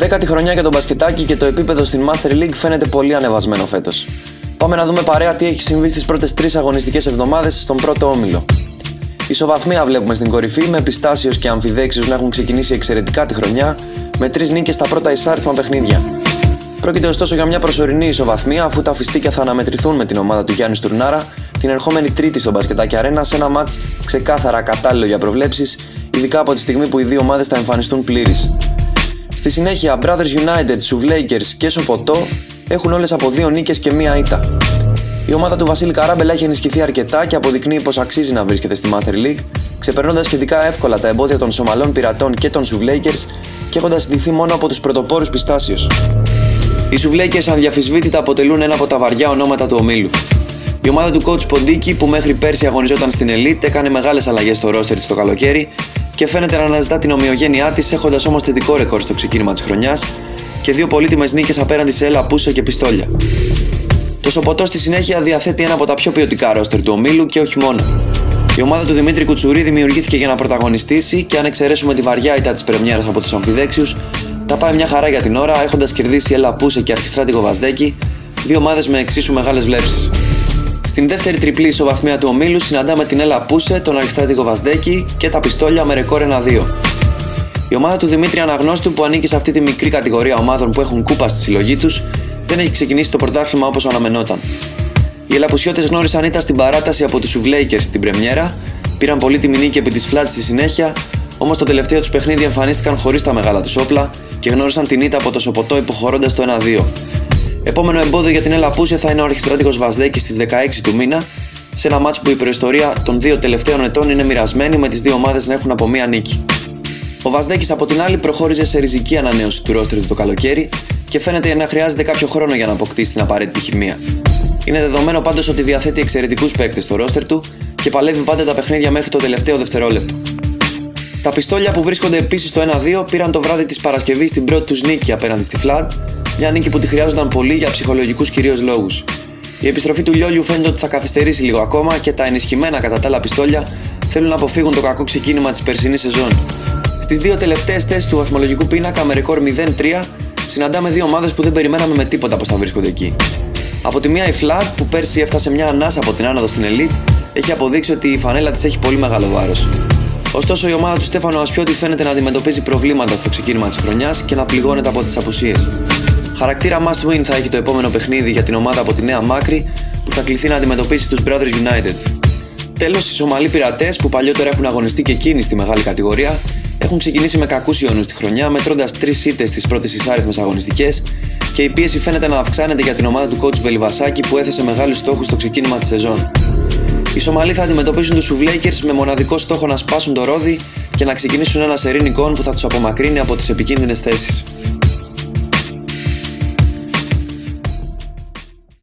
Δέκατη χρονιά για τον μπασκετάκι και το επίπεδο στην Master League φαίνεται πολύ ανεβασμένο φέτος. Πάμε να δούμε παρέα τι έχει συμβεί στις πρώτες τρεις αγωνιστικές εβδομάδες στον πρώτο όμιλο. Ισοβαθμία βλέπουμε στην κορυφή, με πιστάσιο και αμφιδέξιο να έχουν ξεκινήσει εξαιρετικά τη χρονιά, με τρεις νίκες στα πρώτα εισάριθμα παιχνίδια. Πρόκειται ωστόσο για μια προσωρινή ισοβαθμία, αφού τα φιστίκια θα αναμετρηθούν με την ομάδα του Γιάννης Τουρνάρα την ερχόμενη Τρίτη στο Μπασκετάκι Αρένα σε ένα μάτς ξεκάθαρα κατάλληλο για προβλέψεις, ειδικά από τη στιγμή που οι δύο ομάδες θα εμφανιστούν πλήρεις. Στη συνέχεια, Brothers United, Suv Lakers και Σοποτό έχουν όλες από δύο νίκες και μία ήττα. Η ομάδα του Βασίλη Καράμπελα έχει ενισχυθεί αρκετά και αποδεικνύει πως αξίζει να βρίσκεται στη Master League, ξεπερνώντας σχετικά εύκολα τα εμπόδια των Σομαλών Πειρατών και των Suv Lakers και έχοντας συντηθεί μόνο από τους πρωτοπόρους πιστάσεω. Οι Suv Lakers ανδιαφυσβήτητα αποτελούν ένα από τα βαριά ονόματα του ομίλου. Η ομάδα του coach Ποντίκη, που μέχρι πέρσι αγωνιζόταν στην Elite, έκανε μεγάλες αλλαγές στο ρόστερ της το καλοκαίρι και φαίνεται να αναζητά την ομοιογένειά της, έχοντας όμως θετικό ρεκόρ στο ξεκίνημα της χρονιάς και δύο πολύτιμες νίκες απέναντι σε Έλα Πούσα και Πιστόλια. Το Σοποτός στη συνέχεια διαθέτει ένα από τα πιο ποιοτικά ρόστερ του ομίλου και όχι μόνο. Η ομάδα του Δημήτρη Κουτσουρί δημιουργήθηκε για να πρωταγωνιστήσει και αν εξαιρέσουμε τη βαριά ήττα της πρεμιέρας από τους Αμφιδέξιους, τα πάει μια χαρά για την ώρα έχοντας κερδίσει Έλα Πούσα και Αρχιστράτηγο Βαζδέκη, δύο ομάδες με εξίσου μεγάλες βλέψεις. Στην δεύτερη τριπλή ισοβαθμία του ομίλου συναντάμε την Έλα Πούσε, τον Αριστάτικο Βασδέκη και τα πιστόλια με ρεκόρ 1-2. Η ομάδα του Δημήτρη Αναγνώστου που ανήκει σε αυτή τη μικρή κατηγορία ομάδων που έχουν κούπα στη συλλογή τους δεν έχει ξεκινήσει το πρωτάθλημα όπως αναμενόταν. Οι Ελαπουσιώτες γνώρισαν ήττα στην παράταση από τους Σουβλέικερς στην Πρεμιέρα, πήραν πολύτιμη νίκη επί της Φλάτ στη συνέχεια, όμως το τελευταίο τους παιχνίδι εμφανίστηκαν χωρίς τα μεγάλα τους όπλα και γνώρισαν την ήττα από το Σοποτό υποχωρώντας το 1-2. Επόμενο εμπόδιο για την Ελαπούσια θα είναι ο Αρχιστράτηγο Βαζδέκη στις 16 του μήνα, σε ένα μάτσο που η προϊστορία των δύο τελευταίων ετών είναι μοιρασμένη με τις δύο ομάδες να έχουν από μία νίκη. Ο Βαζδέκη από την άλλη προχώρησε σε ριζική ανανέωση του ρόστρου το καλοκαίρι και φαίνεται να χρειάζεται κάποιο χρόνο για να αποκτήσει την απαραίτητη χημεία. Είναι δεδομένο πάντως ότι διαθέτει εξαιρετικούς παίκτες στο ρόστερ του και παλεύει πάντα τα παιχνίδια μέχρι το τελευταίο δευτερόλεπτο. Τα πιστόλια που βρίσκονται επίσης στο 1-2 πήραν το βράδυ της Παρασκευής την πρώτη τους νίκη απέναντι στη Φλαντ μια νίκη που τη χρειάζονταν πολύ για ψυχολογικούς κυρίως λόγους. Η επιστροφή του Λιόλιου φαίνεται ότι θα καθυστερήσει λίγο ακόμα και τα ενισχυμένα κατά τα άλλα πιστόλια θέλουν να αποφύγουν το κακό ξεκίνημα της περσινής σεζόν. Στις δύο τελευταίες θέσεις του βαθμολογικού πίνακα με ρεκόρ 0-3 συναντάμε δύο ομάδες που δεν περιμέναμε με τίποτα πω θα βρίσκονται εκεί. Από τη μία η Flat που πέρσι έφτασε μια ανάσα από την άνοδο στην Elite έχει αποδείξει ότι η φανέλα της έχει πολύ μεγάλο βάρος. Ωστόσο, η ομάδα του Στέφανο Ασπιώτη φαίνεται να αντιμετωπίζει προβλήματα στο ξεκίνημα της χρονιάς και να πληγώνεται από τις απουσίες. Χαρακτήρα must win θα έχει το επόμενο παιχνίδι για την ομάδα από τη Νέα Μάκρη που θα κληθεί να αντιμετωπίσει τους Brothers United. Τέλος, οι Σομαλοί πειρατές που παλιότερα έχουν αγωνιστεί και εκείνοι στη μεγάλη κατηγορία έχουν ξεκινήσει με κακούς ιονούς τη χρονιά, μετρώντας τρεις ήττες στι πρώτες εισάριθμες αγωνιστικές και η πίεση φαίνεται να αυξάνεται για την ομάδα του coach Βελιβασάκη που έθεσε μεγάλους στόχους στο ξεκίνημα της σεζόν. Οι Σομαλοί θα αντιμετωπίσουν τους Σουβλέικερ με μοναδικό στόχο να σπάσουν το ρόδι και να ξεκινήσουν ένα σερήν εικόν που θα τους απομακρύνει από τις επικίνδυνες θέσεις.